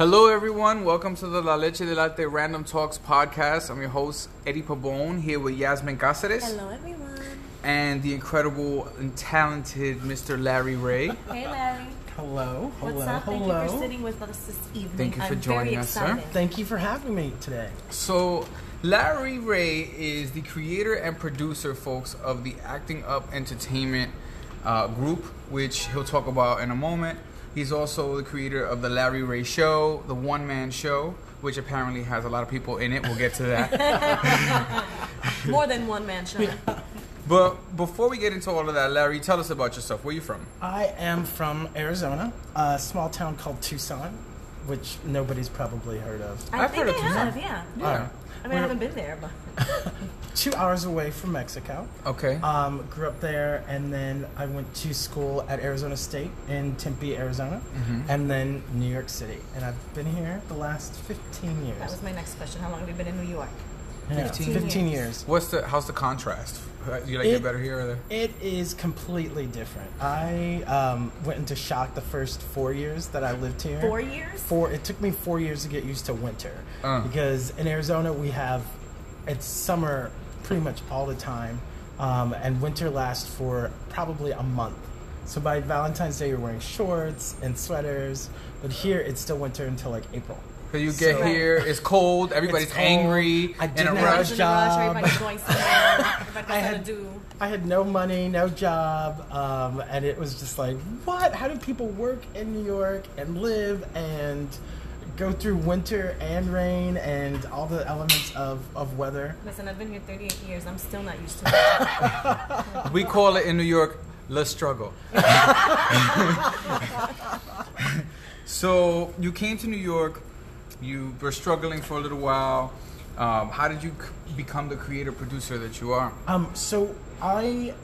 Hello, everyone. Welcome to the La Leche de Latte Random Talks podcast. I'm your host, Eddie Pabon, here with Yasmin Cáceres Hello, everyone. and the incredible and talented Mr. Larry Ray. Hey, Larry. Hello, hello, What's up? Thank you for sitting with us this evening. Thank you for I'm joining very us, sir. excited. Thank you for having me today. So, Larry Ray is the creator and producer, folks, of the Acting Up Entertainment uh, group, which he'll talk about in a moment. He's also the creator of the Larry Ray Show, the one man show, which apparently has a lot of people in it. We'll get to that. More than one man show. but before we get into all of that, Larry, tell us about yourself. Where are you from? I am from Arizona, a small town called Tucson, which nobody's probably heard of. I I've think heard I of Tucson. have, yeah. Uh, yeah. I mean, I haven't been there, but Two hours away from Mexico. Okay. Um, grew up there, and then I went to school at Arizona State in Tempe, Arizona, Mhm. and then New York City. And I've been here the last 15 years. that was my next question. How long have you been in New York? Yeah, 15 15 years. years. What's the how's the contrast? Uh, Do you like it, It- better here or there? It is completely different. I um, went into shock the first four years that I lived here. Four years? Four. It took me four years to get used to winter Uh. because in Arizona we have it's summer pretty much all the time, um, and winter lasts for probably a month. So by Valentine's Day you're wearing shorts and sweaters, but here it's still winter until like April. So you get So- here, it's cold, everybody's It's cold. angry, I didn't have in a rush, job. everybody's going somewhere. Everybody's I had- to do. I had no money, no job, um, and it was just like, what? How do people work in New York and live and go through winter and rain and all the elements of, of weather? Listen, I've been here 38 years. I'm still not used to it. We call it in New York, the struggle. so you came to New York, you were struggling for a little while. Um, how did you become the creator producer that you are? Um, so I,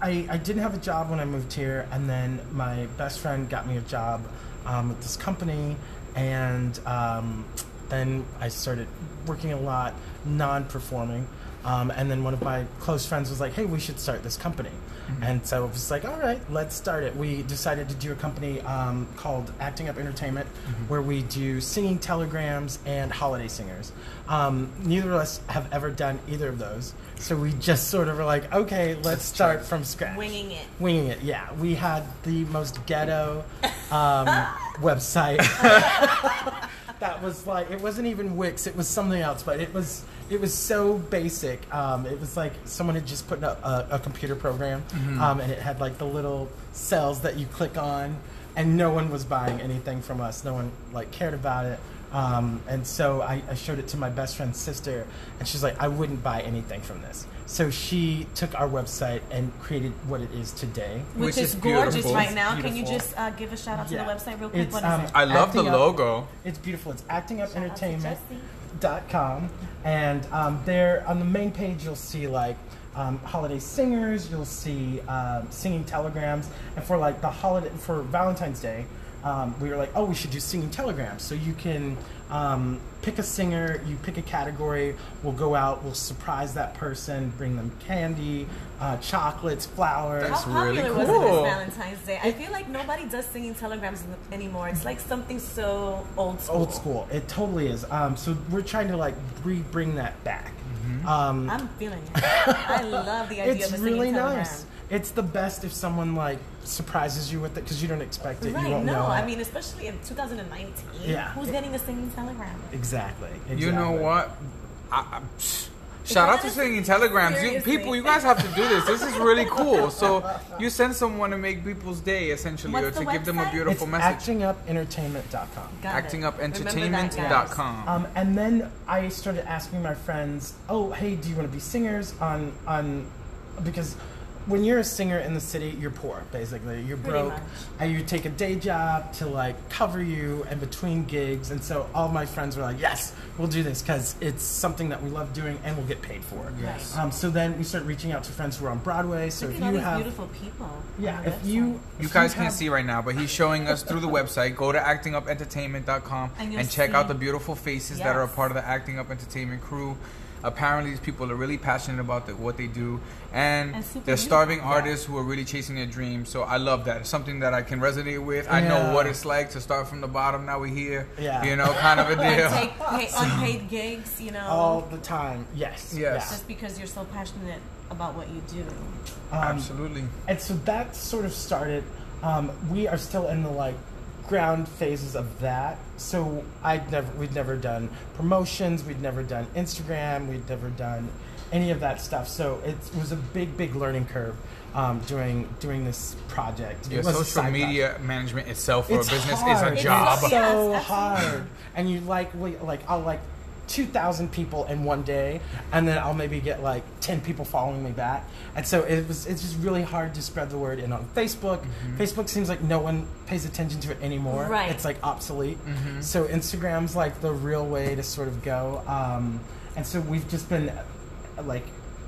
I, I didn't have a job when I moved here, and then my best friend got me a job um, with this company, and um, then I started working a lot, non-performing. Um, and then one of my close friends was like, "Hey, we should start this company," and so it was like, "All right, let's start it." We decided to do a company um, called Acting Up Entertainment, where we do singing telegrams and holiday singers. Um, neither of us have ever done either of those, so we just sort of were like, "Okay, let's Let's start from scratch." Winging it. Winging it, yeah. We had the most ghetto um, website. that was like it wasn't even Wix. It was something else, but it was it was so basic. Um, it was like someone had just put up a, a computer program, um, and it had like the little cells that you click on, and no one was buying anything from us. No one like cared about it. Um, and so I, I showed it to my best friend's sister, and she's like, I wouldn't buy anything from this. So she took our website and created what it is today. Which, Which is, is gorgeous beautiful. right now. Can you just uh, give a shout out to the website real quick? It's, what is um, it? I love the Acting Up- logo. It's beautiful. It's Shout out to actingupentertainment.com. And um, there on the main page, you'll see like um, holiday singers, you'll see um, singing telegrams. And for like the holiday, for Valentine's Day, um, we were like, oh, we should do singing telegrams. So you can um, pick a singer, you pick a category, we'll go out, we'll surprise that person, bring them candy, uh, chocolates, flowers. That's How really popular was it cool. this Valentine's Day? I feel like nobody does singing telegrams anymore. It's like something so old school. Old school. It totally is. Um, so we're trying to like re bring that back. Um, I'm feeling it. I love the idea it's of a singing really telegram. nice. It's the best if someone like surprises you with it because you don't expect it. Right, you won't no, know. I mean, especially in 2019. Yeah. Who's getting a singing telegram? exactly, exactly. You know what? I, I, shout out to singing telegrams. You, people, you guys have to do this. This is really cool. So you send someone to make people's day, essentially, What's or to the give them a website? It's beautiful message. actingupentertainment.com. Got it. Remember that, ActingUpentertainment.com. Um, and then I started asking my friends, "Oh, hey, do you want to be singers on on?" Because when you're a singer in the city, you're poor, basically. You're Pretty broke, much. and you take a day job to like cover you in between gigs. And so all my friends were like, "Yes, we'll do this because it's something that we love doing and we'll get paid for." it." Yes. Um, so then we start reaching out to friends who are on Broadway. So Look if at all you these have, beautiful people. yeah, on the if you website. You if guys can't have- see right now, but he's showing us through the website. Go to actingupentertainment.com And and, you'll check out the beautiful faces that are a part of the Acting Up Entertainment crew. Apparently, these people are really passionate about the, what they do, and, And they're starving beautiful. artists who are really chasing their dreams. So I love that. It's something that I can resonate with. I know what it's like to start from the bottom. Now we're here. Yeah. You know, kind of a And deal. take pay, unpaid gigs, you know, all the time. Yes. Yes. just because you're so passionate about what you do. Um, Absolutely. And so that sort of started. Um, we are still in the like ground phases of that. So I'd never, we'd never done promotions. We'd never done Instagram. We'd never done any of that stuff. So it was a big, big learning curve um, doing doing this project. It Yeah, social side media management itself for it's a business hard. is a job. It's Yes, so absolutely. hard, and you like we- like I'll like two thousand people in one day, and then I'll maybe get like ten people following me back, and so it was it's just really hard to spread the word. And on Facebook, Facebook seems like no one pays attention to it anymore. Right. It's like obsolete. So Instagram's like the real way to sort of go, um, and so we've just been like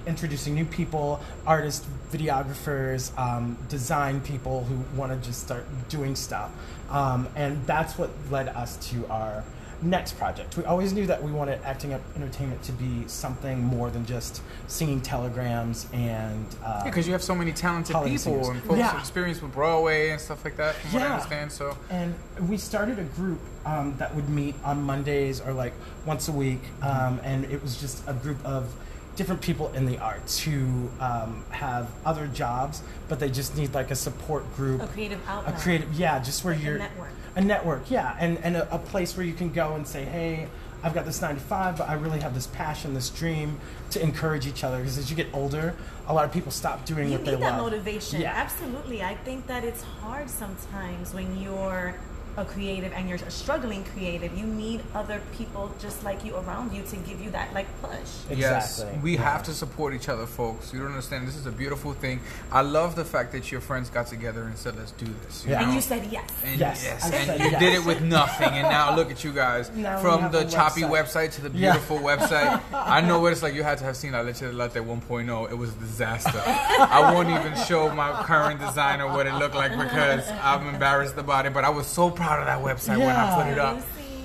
introducing new people, artists, videographers, um, design people who want to just start doing stuff. Um, and that's what led us to our next project. We always knew that we wanted Acting Up Entertainment to be something more than just singing telegrams and. Uh, because you have so many talented people singers. and folks Yeah. with experience with Broadway and stuff like that. From what I Yeah. understand, so And we started a group um, that would meet on Mondays or like once a week, um, and it was just a group of different people in the arts who um, have other jobs, but they just need like a support group, A creative outlet, a creative, yeah, just where Like you're network. A network, yeah, and and a, a place where you can go and say, hey. I've got this 95, but I really have this passion, this dream to encourage each other. Because as you get older, a lot of people stop doing You what they need that motivation. Yeah. Absolutely. I think that it's hard sometimes when you're a creative and you're a struggling creative. You need other people just like you around you to give you that like push. Yes, we Yeah. have to support each other, folks. You don't understand. This is a beautiful thing. I love the fact that your friends got together and said, "Let's do this." Yeah. And you said yes. And Yes, yes, and you yes. did it with nothing, and now look at you guys. Now From the choppy website. website to the Yeah. beautiful website. I know what it's like. You had to have seen La Leche de Latte 1.0. It was a disaster. I won't even show my current designer what it looked like because I'm embarrassed about it. But I was so proud of that website when I put it up.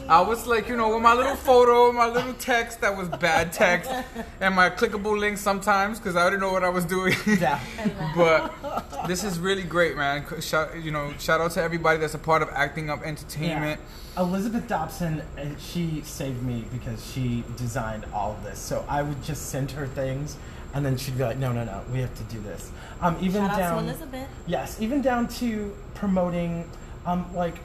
I was like, you know, with my little photo, my little text that was bad text, and my clickable links sometimes because I didn't know what I was doing. Yeah. but this is really great, man. Shout, you know, shout out to everybody that's a part of Acting Up Entertainment. Yeah. Elizabeth Dobson, uh, she saved me because she designed all of this. So I would just send her things, and then she'd be like, "No, no, no, we have to do this." Um, even Shout out down, to Elizabeth. yes, even down to promoting, um, like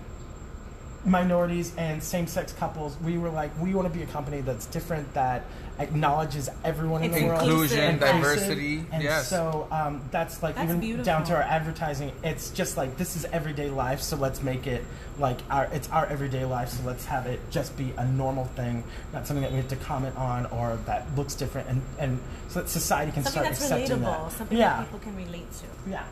minorities and same-sex couples. We were like, we want to be a company that's different, that acknowledges everyone in the world, Inclusion, diversity, and yes. so um, that's like That's even beautiful. down to our advertising. It's just like this is everyday life, so let's make it like our it's our everyday life. So let's have it just be a normal thing, not something that we have to comment on or that looks different, and and so that society can Something start that's accepting relatable. that. Something yeah, that people can relate to. yeah.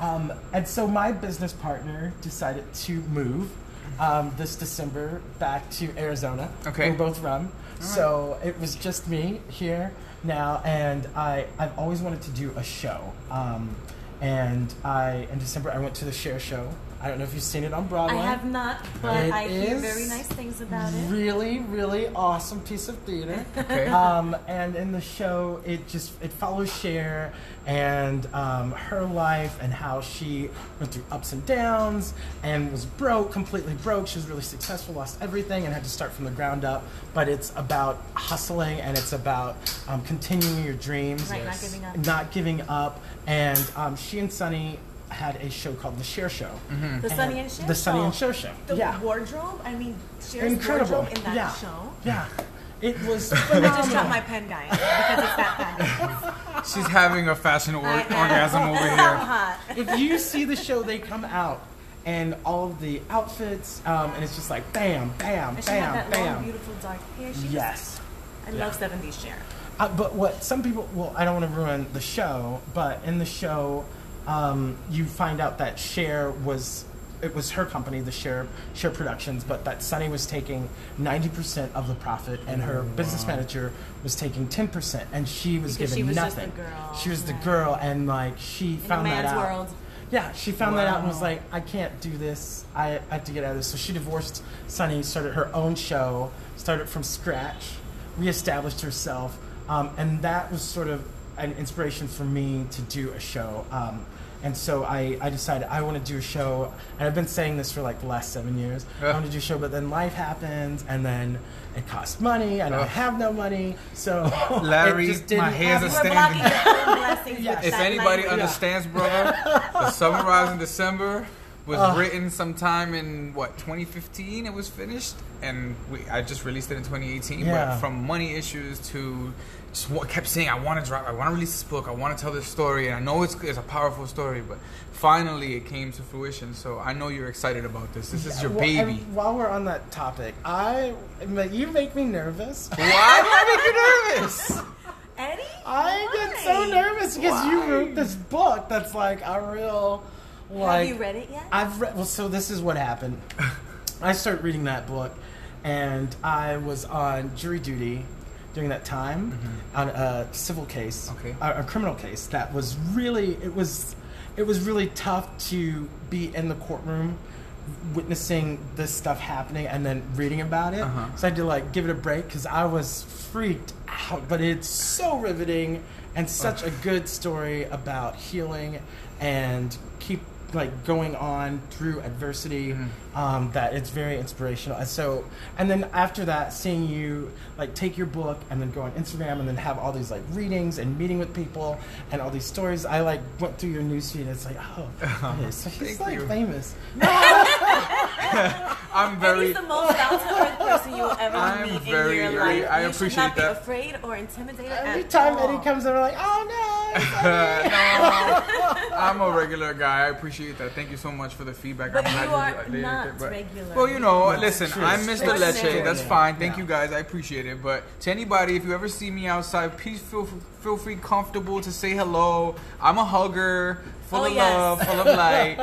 Um, and so my business partner decided to move um, this December back to Arizona. Okay. We're both from. So it was just me here now, and I, I've always wanted to do a show. Um, and I, in December, I went to the Cher Show. I don't know if you've seen it on Broadway. I have not, but It I hear very nice things about it. Really, really awesome piece of theater. Okay. um, and in the show, it just it follows Cher and um, her life and how she went through ups and downs and was broke, completely broke. She was really successful, lost everything, and had to start from the ground up. But it's about hustling and it's about um, continuing your dreams, Right, Yes. not giving up. not giving up. And um, she and Sonny had a show called The Cher Show. The Sonny and Cher The Sonny show. and Cher show. The yeah. wardrobe, I mean, Cher's Incredible. wardrobe in that yeah. show. Yeah. It was I just phenomenal. dropped my pen, guys, because it's that bad. She's having a fashion or- orgasm over here. hot. if you see the show, they come out and all of the outfits, um, and it's just like bam, bam, And she had bam, that bam. long, beautiful dark hair. She yes. I love 70s Cher. Uh, but what some people, well, I don't want to ruin the show, but in the show, um, you find out that Cher was. It was her company, the Cher Cher Productions, but that Sonny was taking ninety percent of the profit, and her business manager was taking ten percent, and she was Because given she was just nothing. the girl, She was the girl, and like she In found that man's out. world. Yeah, she found that out and was like, I can't do this. I, I have to get out of this. So she divorced Sonny, started her own show, started from scratch, reestablished herself, um, and that was sort of an inspiration for me to do a show. Um, and so I, I decided I want to do a show, and I've been saying this for like the last seven years. I Yeah. want to do a show, but then life happens, and then it costs money, and I Ugh. have no money, so Larry, it just didn't my hands happen. are You standing. your own blessings Yes. If anybody language. understands, brother, the Summer in December was Ugh. written sometime in what 2015. It was finished, and we, I just released it in 2018. Yeah. But from money issues to just what kept saying, I want to drop, I want to release this book, I want to tell this story, and I know it's it's a powerful story, but finally it came to fruition. So I know you're excited about this. This is your Well, baby. while we're on that topic, I you make me nervous. Why do I make you nervous? Eddie? I get so nervous because you wrote this book that's like a real like Have you read it yet? I've read well so this is what happened. I started reading that book and I was on jury duty during that time on a civil case, Okay. a, a criminal case that was really it was it was really tough to be in the courtroom witnessing this stuff happening and then reading about it. Uh-huh. So I had to like give it a break because I was freaked out. But it's so riveting and such a good story about healing and keep like going on through adversity um, that it's very inspirational. And so, and then after that, seeing you like take your book and then go on Instagram and then have all these like readings and meeting with people and all these stories. I like went through your newsfeed. And it's like, oh, okay, so he's like you. famous. I'm very. Eddie's the most down to earth person you will ever I'm meet very- in your life. I you appreciate should not that. be afraid or intimidated Every at time all. Eddie comes in, we're like, oh no. It's no, I'm a regular guy. I appreciate that. Thank you so much for the feedback. But I'm glad you are did it, not but- regular. Well, you know, No, listen, true. I'm Mr. True. Leche. That's fine. Thank Yeah. you guys. I appreciate it. But to anybody, if you ever see me outside, please feel feel free, comfortable to say hello. I'm a hugger, full Oh, of yes. love, full of light.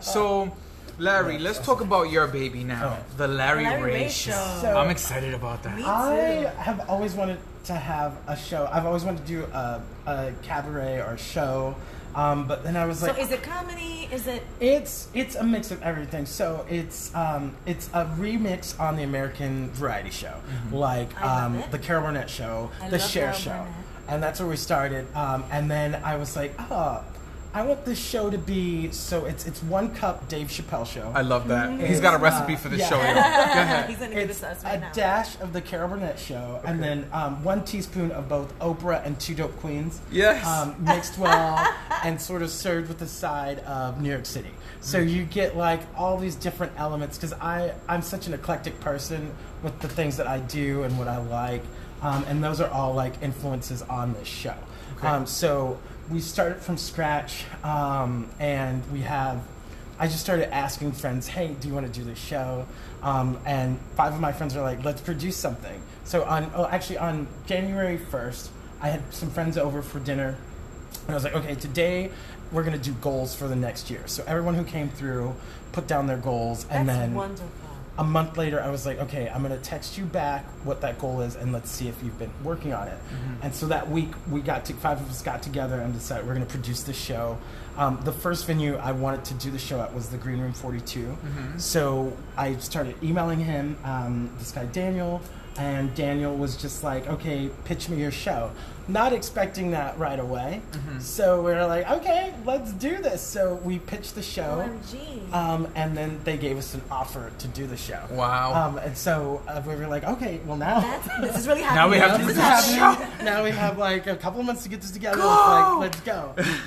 So. Larry, let's talk about your baby now, Oh. the Larry, Larry Ray Ray Show. Show. So- I'm excited about that. Me I have always wanted to have a show. I've always wanted to do a, a cabaret or a show. Um, but then I was like, So is it comedy? Is it It's it's a mix of everything. So it's um it's a remix on the American Variety Show, like I love um the Carol Burnett Show, I the love Cher Show, Burnett. and that's where we started. Um, and then I was like, oh, I want this show to be so it's it's one cup Dave Chappelle show. I love that. Mm-hmm. He's got a recipe uh, for this yeah. show. y'all. Go ahead. He's gonna give it's it to us a now. dash of the Carol Burnett Show, and then um, one teaspoon of both Oprah and Two Dope Queens. Yes. Um, mixed well and sort of served with the side of New York City. So Mm. you get like all these different elements because I I'm such an eclectic person with the things that I do and what I like, um, and those are all like influences on this show. Okay. Um, so we started from scratch, um, and we have. I just started asking friends, "Hey, do you want to do this show?" Um, and five of my friends are like, "Let's produce something." So on, oh, actually on January first, I had some friends over for dinner, and I was like, "Okay, today we're gonna do goals for the next year." So everyone who came through put down their goals, and That's then wonderful. A month later, I was like, okay, I'm going to text you back what that goal is, and let's see if you've been working on it. And so that week, we got to five of us got together and decided we're going to produce the show. Um, the first venue I wanted to do the show at was the Green Room 42. So I started emailing him, um, this guy Daniel, and Daniel was just like, okay, pitch me your show. Not expecting that right away. So we are like, okay, let's do this. So we pitched the show. OMG. Um, and then they gave us an offer to do the show. Wow. Um, and so uh, we were like, okay, well now. That's, this is really happening. Now we have this this happening. show. now we have like a couple of months to get this together. Go! It's like,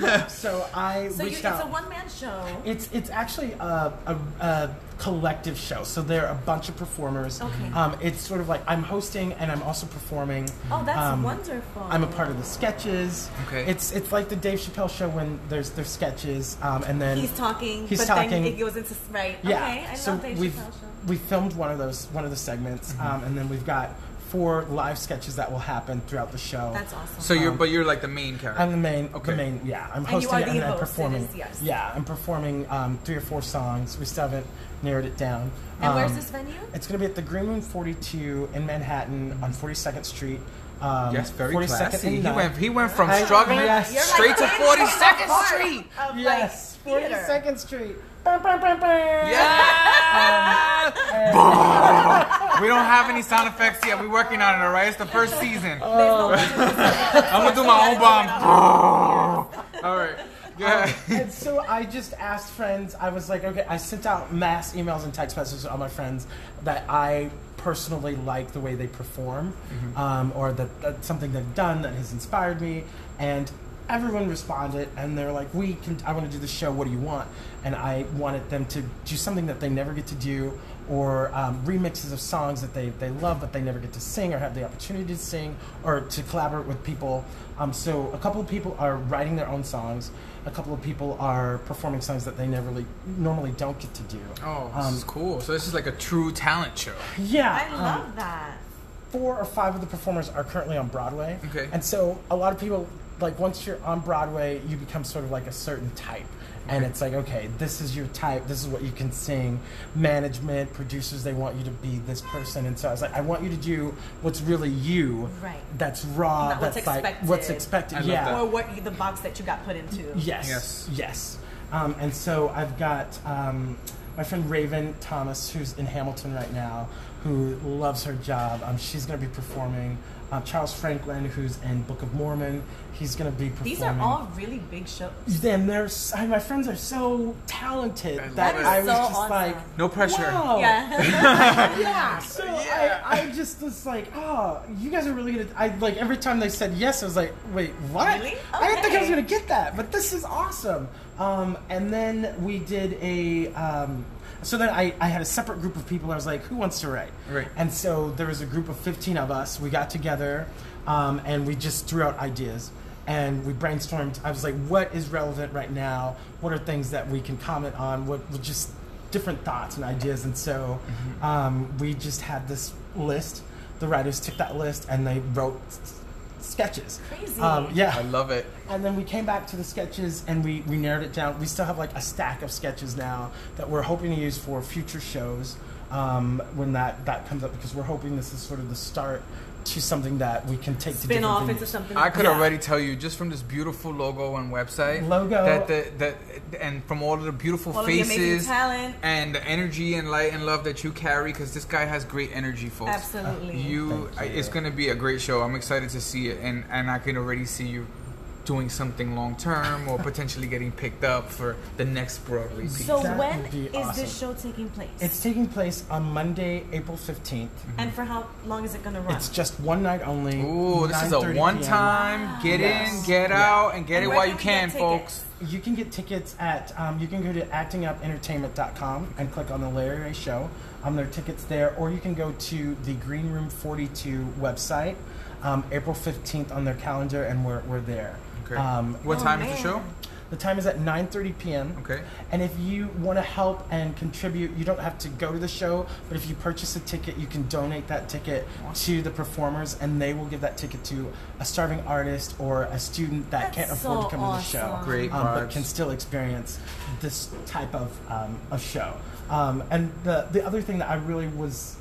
let's go. so I So you, reached it's out. a one man show. It's it's actually a, a, a collective show. So they're a bunch of performers. Okay. Um, it's sort of like I'm hosting and I'm also performing. Oh, that's Um, wonderful. I'm a part of the sketches. Okay. It's it's like the Dave Chappelle show when there's there's sketches. Um, and then He's talking, He's but talking. then it goes into right. Yeah. Okay, I so love Dave we've Chappelle show. we filmed one of those one of the segments, Mm-hmm. um, and then we've got four live sketches that will happen throughout the show. That's awesome. so you're, um, but you're like the main character. I'm the main, Okay. the main, yeah. I'm And you hosting are it the and then host, it performing. is, yes. Yeah, I'm performing um, three or four songs. We still haven't narrowed it down. and where's Um, this venue? It's going to be at the Green Room 42 in Manhattan on 42nd Street. Um, yes, very 42nd classy. He went, he went from I- struggling yes. Straight to like in the 42nd Street. Of, Yes, like, 42nd Street. Yeah. And- We don't have any sound effects yet. We're working on it, all right? It's the first season. Oh. I'm gonna do my own bomb. all right. Go ahead. and so I just asked friends. I was like, okay, I sent out mass emails and text messages to all my friends that I personally like the way they perform, Mm-hmm. um, or that that's something they've done that has inspired me. And everyone responded, and they're like, "We can. I want to do the show. What do you want?" And I wanted them to do something that they never get to do, or um, remixes of songs that they, they love but they never get to sing or have the opportunity to sing or to collaborate with people. Um, so a couple of people are writing their own songs. A couple of people are performing songs that they never really normally don't get to do. Oh, this Um, is cool. So this is like a true talent show. Yeah, I um, love that. four or five of the performers are currently on Broadway. Okay. And so a lot of people like once you're on Broadway, you become sort of like a certain type. And it's like, okay, this is your type. This is what you can sing. Management, producers, they want you to be this person. And so I was like, I want you to do what's really you. Right. That's raw. Not what's that's like expected. what's expected. I yeah. Or what you, the box that you got put into. Yes. Yes. Yes. Um, and so I've got um, my friend Raven Thomas, who's in Hamilton right now, who loves her job. Um, she's going to be performing. Uh, Charles Franklin, who's in Book of Mormon, he's going to be performing. These are all really big shows. Then there's my friends are so talented I that. I was So just awesome. like, No pressure. wow. Yeah. yeah. So Yeah. I, I just was like, oh, you guys are really gonna. I like every time they said yes, I was like, wait, what? Really? I didn't think I was gonna get that, but this is awesome. Um, and then we did a. Um, so then I, I had a separate group of people. I was like, who wants to write? Right. And so there was a group of 15 of us. We got together um, and we just threw out ideas and we brainstormed. I was like, what is relevant right now? What are things that we can comment on? What, what just different thoughts and ideas? And so um, we just had this list. The writers took that list and they wrote sketches. Crazy. Um, yeah. I love it. And then we came back to the sketches and we, we narrowed it down. We still have like a stack of sketches now that we're hoping to use for future shows um, when that, that comes up because we're hoping this is sort of the start to something that we can take to Spin different off venues. into something. I could Yeah. already tell you just from this beautiful logo and website Logo. that the, that and from all of the beautiful All of the faces talent. and the energy and light and love that you carry because this guy has great energy, folks. Absolutely. You, you. it's gonna be a great show. I'm excited to see it, and and I can already see you doing something long term or potentially getting picked up for the next Broadway piece. so That when would be is awesome. this show taking place? It's taking place on Monday, April 15th. and for how long is it going to run? It's just one night only. Ooh, this is a one PM. time get Yes. in, get Yeah. out, and get And it while you we can, folks. You can get tickets at, um, you can go to actingupentertainment.com and click on the Larry Ray Show. Um, there are tickets there, or you can go to the Green Room 42 website, um, April 15th on their calendar, and we're, we're there. Okay. Um, what Oh, time is the show? the time is at 9.30 p.m. Okay. And if you want to help and contribute, you don't have to go to the show, but if you purchase a ticket, you can donate that ticket to the performers, and they will give that ticket to a starving artist or a student that That's can't afford so to come to the show. Great um, but can still experience this type of um, a show. Um, and the the other thing that I really was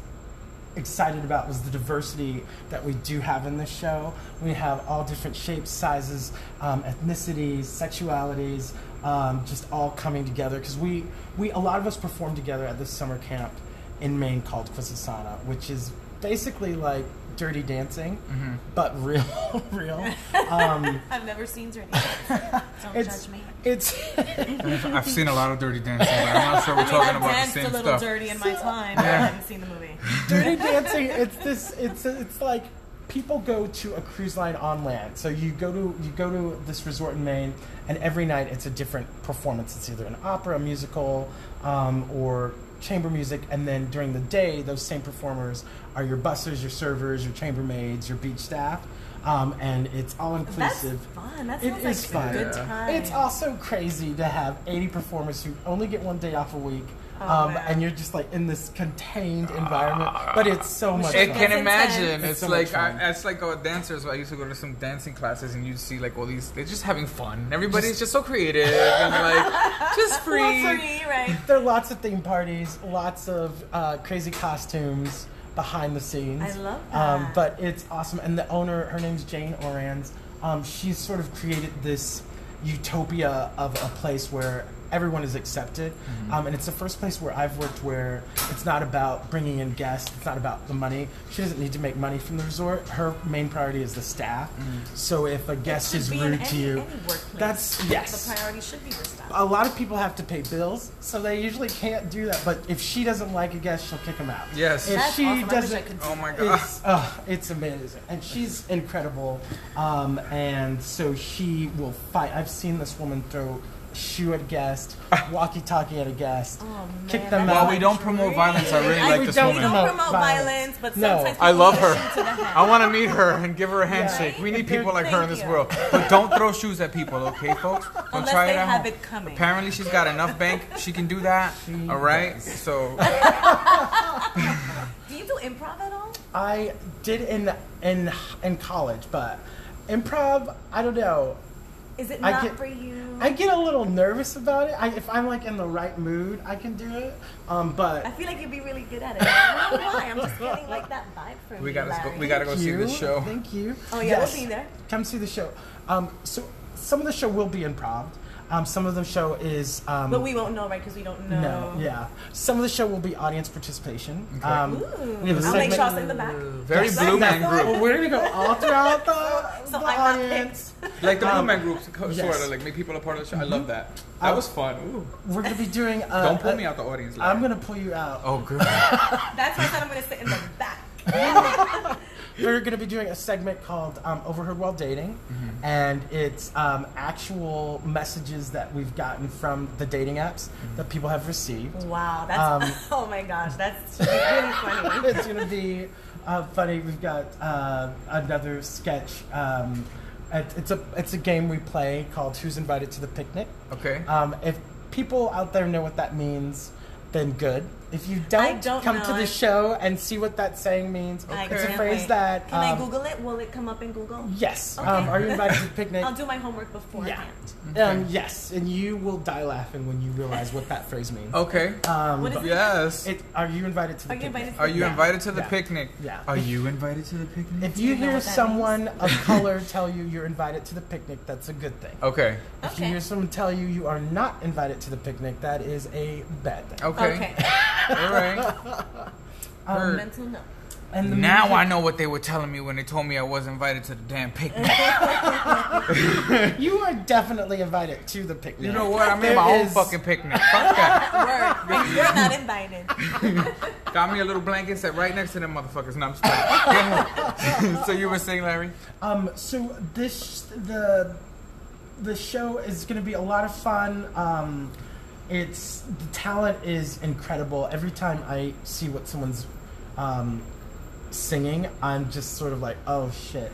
excited about was the diversity that we do have in this show. We have all different shapes, sizes, um, ethnicities, sexualities, um, just all coming together. Because we, we, a lot of us perform together at this summer camp in Maine called Quisisana, which is basically like dirty dancing, Mm-hmm. but real, real. Um, I've never seen Dirty Dancing. Don't it's, judge me. it's, I've seen a lot of dirty dancing, but I'm not sure we're I mean, talking I've about the danced same a little stuff. dirty in my time, but I haven't seen the movie. dirty dancing it's this it's it's like people go to a cruise line on land so you go to you go to this resort in maine and every night it's a different performance it's either an opera a musical um, or chamber music and then during the day those same performers are your bussers your servers your chambermaids your beach staff um, and it's all inclusive. That's fun. That It sounds is like fun. good time. it's also crazy to have 80 performers who only get one day off a week Oh, um, and you're just like in this contained environment but it's so much It fun. can That's imagine. It's, It's so like much fun. I, it's like uh, dancers. I used to go to some dancing classes, and you'd see like all these. They're just having fun. Everybody's just, so creative and like just free. Well, free, right? There are lots of theme parties, lots of uh, crazy costumes behind the scenes. I love Um, that. but it's awesome. And the owner, her name's Jane Orans. Um, she's sort of created this utopia of a place where everyone is accepted, Mm-hmm. um, and it's the first place where I've worked where it's not about bringing in guests. It's not about the money. She doesn't need to make money from the resort. Her main priority is the staff. Mm-hmm. So if a guest is be rude in to you, any that's yes. The priority should be the staff. a lot of people have to pay bills, so they usually can't do that. But if she doesn't like a guest, she'll kick him out. Yes. If That's she awesome. I wish I doesn't, could do Oh my god. it's uh, it's amazing, and she's incredible. Um, and so she will fight. I've seen this woman throw a shoe at a guest, walkie-talkie at a guest, Oh, kick them that's While out. we don't promote violence, I really I- like we this don't We don't promote promote violence. violence, but No. sometimes I people love need her. a shoe to the. I want to meet her and give her a handshake. We need people like her in this Thank world. But don't throw shoes at people, okay, folks? Don't Unless try they it at have home. it coming. Apparently, she's got enough bank. She can do that. She all right. does. So Do you do improv at all? I did in in in college, but improv, I don't know. Is it I not get- for you? I get a little nervous about it. I, if I'm like in the right mood, I can do it. Um, but I feel like you'd be really good at it. I don't know why. I'm just getting like that vibe from we you, gotta go, we gotta go Thank see you. this show. Thank you. Oh, yeah, we'll Yes. see you there. Come see the show. Um, so some of the show will be improv. Um, some of the show is. Um, But we won't know, right? Because we don't know. no, yeah. Some of the show will be audience participation. Okay. Um, Ooh. we have a I'll make segment- sure I'll in the back. Very Yes. Blue Man Well, group, we're gonna go all throughout the, So the I'm not audience. like the Blue Um, Man group, sort yes. of like make people a part of the show. I love that. That Um, was fun. Ooh. We're gonna be doing. Uh, Don't pull uh, me out the audience. I'm gonna pull you out. Oh, good. That's why I said I'm going to sit in the back. We're going to be doing a segment called um, Overheard While Dating, Mm-hmm. and it's um, actual messages that we've gotten from the dating apps Mm-hmm. that people have received. Wow. That's. Um, oh my gosh. That's really funny. it's going to be uh, funny. We've got uh, another sketch. Um, it's a it's a game we play called Who's Invited to the Picnic. Okay. Um, if people out there know what that means, then good. If you don't, don't come know. to the show and see what that saying means, I it's a phrase wait. that. Can I um, Google it? Will it come up in Google? Yes. Okay. Um, are you invited to the picnic? I'll do my homework beforehand. Um, yes, and you will die laughing when you realize what that phrase means. Okay. Um, What is? Yes. it, are you invited to the Are you picnic? invited to Are you invited to the Yeah. picnic? Yeah. Are you invited to the picnic? If you you hear what that someone of color tell you you're invited to the picnic, that's a good thing. Okay. If you hear someone tell you you are not invited to the picnic, that is a bad thing. Okay. Okay. All right. Um, Heard. Mental note. and Now music- I know what they were telling me when they told me I was invited to the damn picnic. you are definitely invited to the picnic. You know what? I made There my own fucking picnic. Fuck that. Word. You're not invited. Got me a little blanket set right next to them motherfuckers. No, I'm just playing. Go ahead. so you were saying, Larry? Um, so this the the show is going to be a lot of fun. Um, it's the talent is incredible. Every time I see what someone's um, singing, I'm just sort of like, oh shit.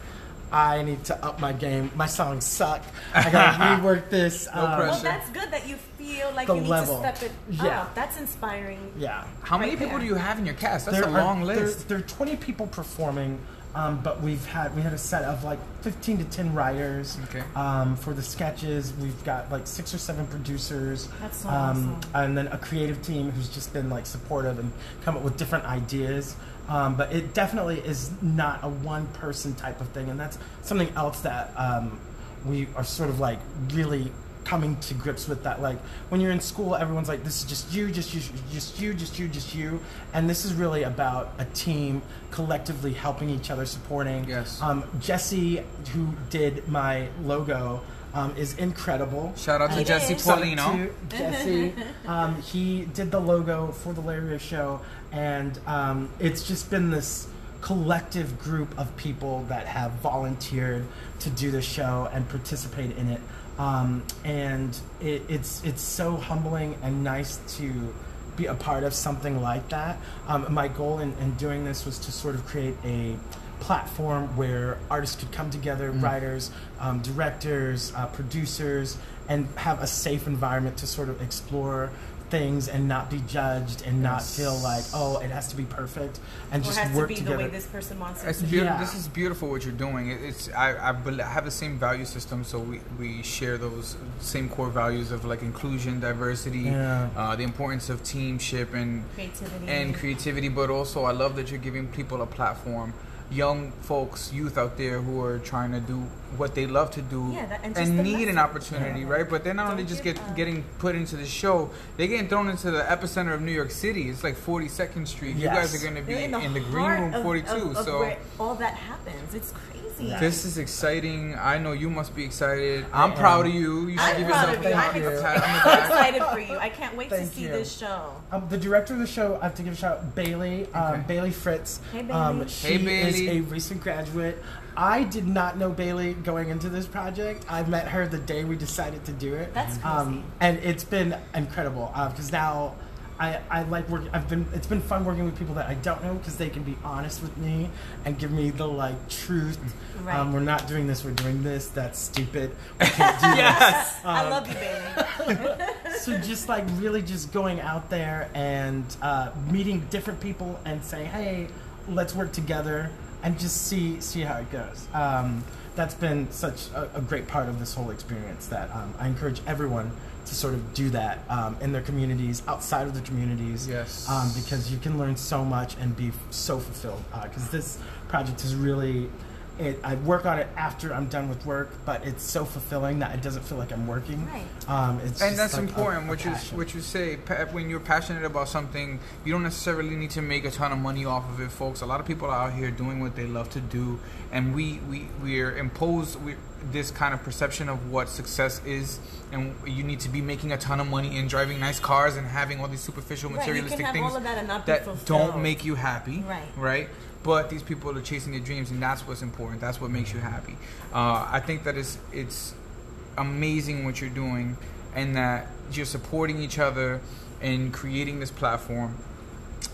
I need to up my game. My songs suck. I gotta rework this. No Um, pressure. Well, that's good that you feel like The you need level. to step it up. Yeah. up. That's inspiring. Yeah. How many people there. do you have in your cast? That's There a are- long there- list. There, are 20 people performing, um, but we've had we had a set of like 15 to 10 writers. Okay. Um, for the sketches, we've got like six or seven producers. That's so um, awesome. And then a creative team who's just been like supportive and come up with different ideas. Um, but it definitely is not a one person type of thing, and that's something else that um, we are sort of like really coming to grips with that like when you're in school everyone's like this is just you just you just you just you just you and this is really about a team collectively helping each other supporting Yes. um, jesse who did my logo um, is incredible Shout out to He Jesse did. Paulino. to Jesse. um, he did the logo for the Larry Ray Show, and um, it's just been this collective group of people that have volunteered to do the show and participate in it. Um, and it, it's it's so humbling and nice to be a part of something like that. Um, my goal in, in doing this was to sort of create a platform where artists could come together, writers, um, directors, uh, producers, and have a safe environment to sort of explore things and not be judged and not feel like oh it has to be perfect and Or just has to work be together. the way this person wants it It's to be. Yeah. This is beautiful what you're doing. It's I I, have the same value system, so we, we share those same core values of like inclusion, diversity, Yeah. uh, the importance of teamship and Creativity. and creativity. But also, I love that you're giving people a platform young folks, youth out there who are trying to do what they love to do Yeah, that- and the need an message. opportunity, right? But they're not Don't only just get getting put into the show, they're getting thrown into the epicenter of New York City. It's like 42nd Street. You guys are going to be They're in, the, green room 42. of- of so where all that happens. It's crazy. Yeah. this is exciting. I know you must be excited. I I'm proud of you. You should I'm give proud yourself of a you. I'm on the ex- excited for you. I can't wait to see you. this show. Um, the director of the show, I have to give a shout out, Bailey, um, Okay. Bailey Fritz. Hey, Um, Bailey. she Hey, Bailey. is a recent graduate. I did not know Bailey going into this project. I met her the day we decided to do it. That's crazy. Um, and it's been incredible because now I, I like working. I've been. It's been fun working with people that I don't know because they can be honest with me and give me the like truth. Right. Um, we're not doing this. We're doing this. That's stupid. We can't do Yes. I Um, love you, baby. So just like really just going out there and uh, meeting different people and saying, hey, let's work together and just see see how it goes. Um, that's been such a, a great part of this whole experience that um, I encourage everyone to sort of do that um, in their communities, outside of the communities. Yes. Um, because you can learn so much and be f- so fulfilled. Because this project is really. It, I work on it after I'm done with work, but it's so fulfilling that it doesn't feel like I'm working. Right. Um, it's and that's like important. a what you passion. what you say pa- when you're passionate about something, you don't necessarily need to make a ton of money off of it, folks. A lot of people are out here doing what they love to do, and we we we're imposed we, this kind of perception of what success is, and you need to be making a ton of money and driving nice cars and having all these superficial Right, materialistic things that and not be that don't make you happy, Right. Right. But these people are chasing their dreams, and that's what's important. That's what makes you happy. Uh, I think that it's it's amazing what you're doing and that you're supporting each other and creating this platform.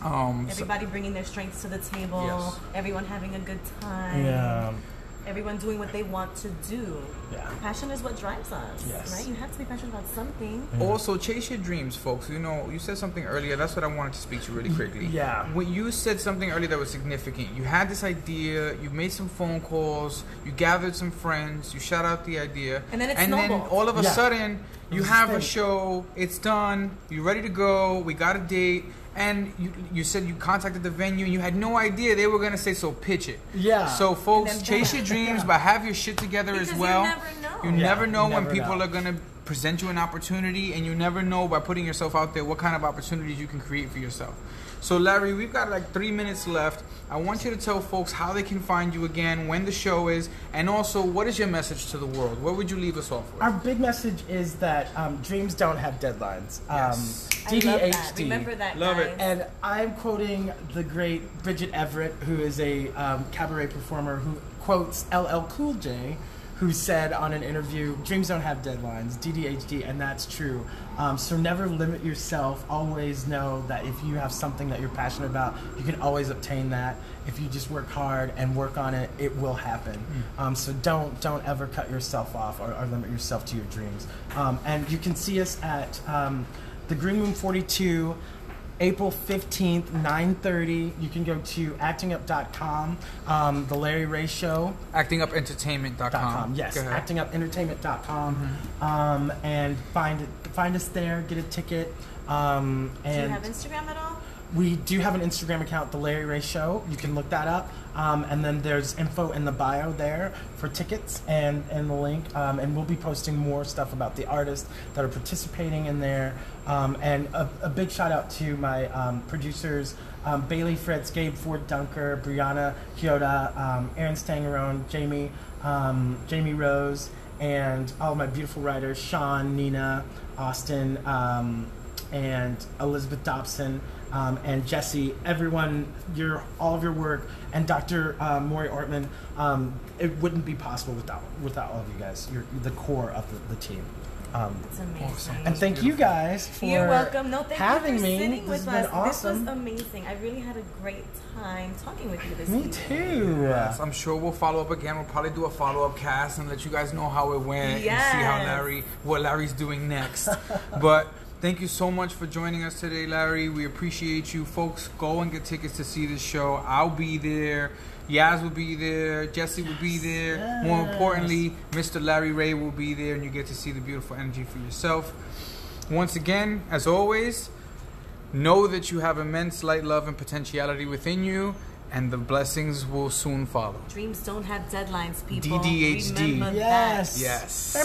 Um, so- Everybody bringing their strengths to the table. Yes. Everyone having a good time. Yeah. Everyone doing what they want to do. Yeah. Passion is what drives us, Yes. right? You have to be passionate about something. also, chase your dreams, folks. You know, you said something earlier. That's what I wanted to speak to really quickly. Yeah. When you said something earlier that was significant, you had this idea, you made some phone calls, you gathered some friends, you shot out the idea, And then it and then all of a Yeah. sudden you have a show. It's done. You're ready to go. We got a date. And you, you said you contacted the venue and you had no idea they were gonna say so pitch it. Yeah. So folks, chase your dreams, Yeah. but have your shit together Because as you well. never know. You Yeah, never know you when never people know. are gonna present you an opportunity, and you never know by putting yourself out there what kind of opportunities you can create for yourself. So, Larry, we've got like three minutes left. I want you to tell folks how they can find you again, when the show is, and also what is your message to the world? What would you leave us off with? Our big message is that um, dreams don't have deadlines. Yes. Um, I love that. Remember that, Love guys. it. And I'm quoting the great Bridget Everett, who is a um, cabaret performer who quotes LL Cool J, who said on an interview, "Dreams don't have deadlines, DDHD," and that's true. Um, so never limit yourself. Always know that if you have something that you're passionate about, you can always obtain that. If you just work hard and work on it, it will happen. Um, so don't don't ever cut yourself off or, or limit yourself to your dreams. Um, and you can see us at um, the Green Room 42. April 15th, 9.30. You can go to actingup.com, um, The Larry Ray Show. ActingUpEntertainment.com. Com. Yes, Go ahead. actingupentertainment.com. Um, and find it, find us there, get a ticket. Um, Do you and have Instagram at all? we do have an Instagram account, The Larry Ray Show. You can look that up. Um, and then there's info in the bio there for tickets and, and the link. Um, and we'll be posting more stuff about the artists that are participating in there. Um, and a, a big shout out to my um, producers um, Bailey Fritz, Gabe Ford Dunker, Brianna Kyoda, um, Aaron Stangerone, Jamie, Jamie Rose, and all my beautiful writers Sean, Nina, Austin, and Elizabeth Dobson um, and Jesse, everyone, your all of your work, and Dr. Uh, Maury Ortman. Um, it wouldn't be possible without without all of you guys. You're the core of the, the team. Um, It's amazing. Awesome. and thank you guys for You're welcome. No, thank having you for me. sitting this with has us. been awesome. This was amazing. I really had a great time talking with you this week. me evening. too. Yes, I'm sure we'll follow up again. We'll probably do a follow up cast and let you guys know how it went and see how Larry, what Larry's doing next. but thank you so much for joining us today, Larry. We appreciate you, folks. Go and get tickets to see this show. I'll be there. Yaz will be there. Jesse will be there. More importantly, Mr. Larry Ray will be there, and you get to see the beautiful energy for yourself. Once again, as always, Know that you have immense light, love, and potentiality within you, and the blessings will soon follow. Dreams don't have deadlines, people. DDHD. Remember Yes. Yes.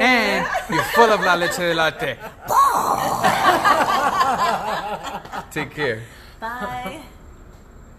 And you're full of la leche de latte. Take care. Bye.